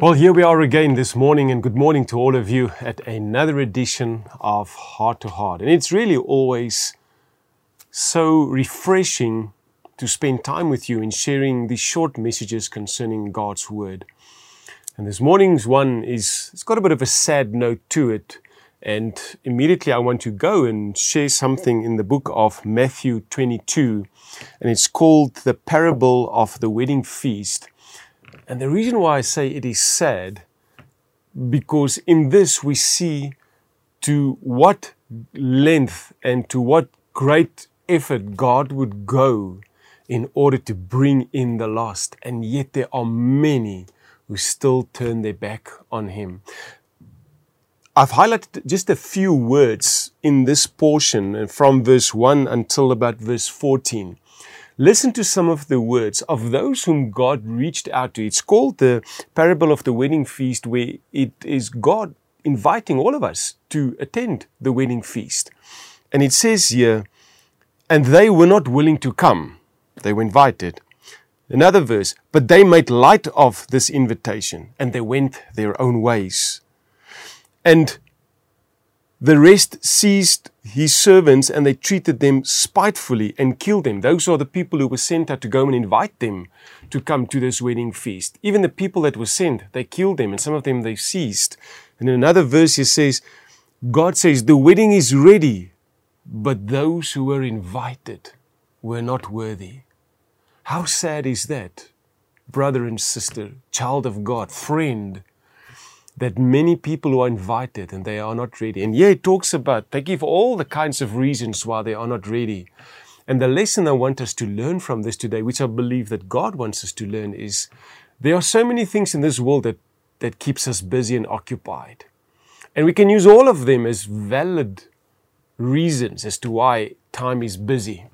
Well, here we are again this morning, and good morning to all of you at another edition of Heart to Heart. And it's really always so refreshing to spend time with you in sharing these short messages concerning God's Word. And this morning's one is, it's got a bit of a sad note to it. And immediately I want to go and share something in the book of Matthew 22. And it's called The Parable of the Wedding Feast. And the reason why I say it is sad, because in this we see to what length and to what great effort God would go in order to bring in the lost. And yet there are many who still turn their back on Him. I've highlighted just a few words in this portion uh, from verse 1 until about verse 14. Listen to some of the words of those whom God reached out to. It's called the parable of the wedding feast, where it is God inviting all of us to attend the wedding feast. And it says here, and they were not willing to come. They were invited. Another verse, but they made light of this invitation and they went their own ways. And the rest seized his servants and they treated them spitefully and killed them. Those are the people who were sent out to go and invite them to come to this wedding feast. Even the people that were sent, they killed them and some of them they seized. And in another verse he says, God says, the wedding is ready, but those who were invited were not worthy. How sad is that, brother and sister, child of God, friend, that many people who are invited and they are not ready. And yeah, it talks about, they give all the kinds of reasons why they are not ready. And the lesson I want us to learn from this today, which I believe that God wants us to learn, is there are so many things in this world that, that keeps us busy and occupied. And we can use all of them as valid reasons as to why time is busy.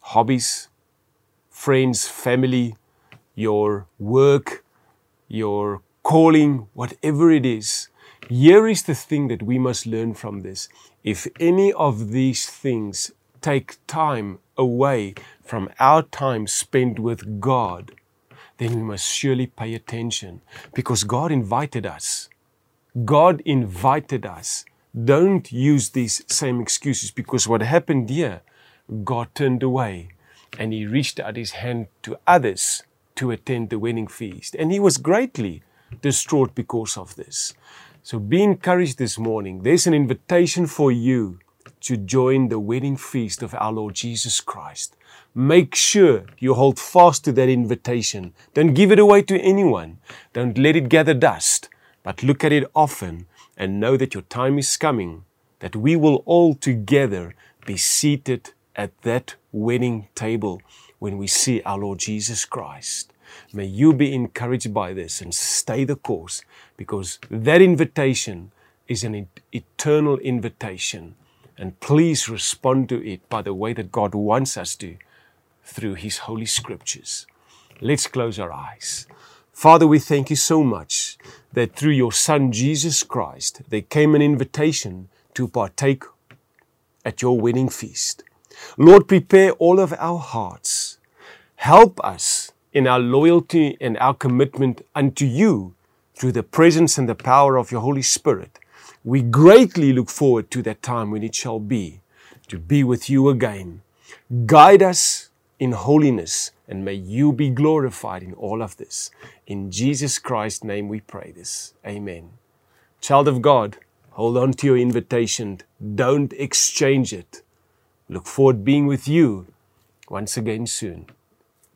Hobbies, friends, family, your work, your calling, whatever it is. Here is the thing that we must learn from this. If any of these things take time away from our time spent with God, then we must surely pay attention because God invited us. God invited us. Don't use these same excuses because what happened here, God turned away and he reached out his hand to others to attend the wedding feast. And he was greatly distraught because of this. So be encouraged this morning. There's an invitation for you to join the wedding feast of our Lord Jesus Christ. Make sure you hold fast to that invitation. Don't give it away to anyone. Don't let it gather dust, but look at it often and know that your time is coming, that we will all together be seated at that wedding table when we see our Lord Jesus Christ. May you be encouraged by this and stay the course because that invitation is an eternal invitation. And please respond to it by the way that God wants us to through His Holy Scriptures. Let's close our eyes. Father, we thank you so much that through your Son Jesus Christ, there came an invitation to partake at your wedding feast. Lord, prepare all of our hearts. Help us in our loyalty and our commitment unto you through the presence and the power of your Holy Spirit. We greatly look forward to that time when it shall be to be with you again. Guide us in holiness and may you be glorified in all of this. In Jesus Christ's name we pray this. Amen. Child of God, hold on to your invitation. Don't exchange it. Look forward being with you once again soon.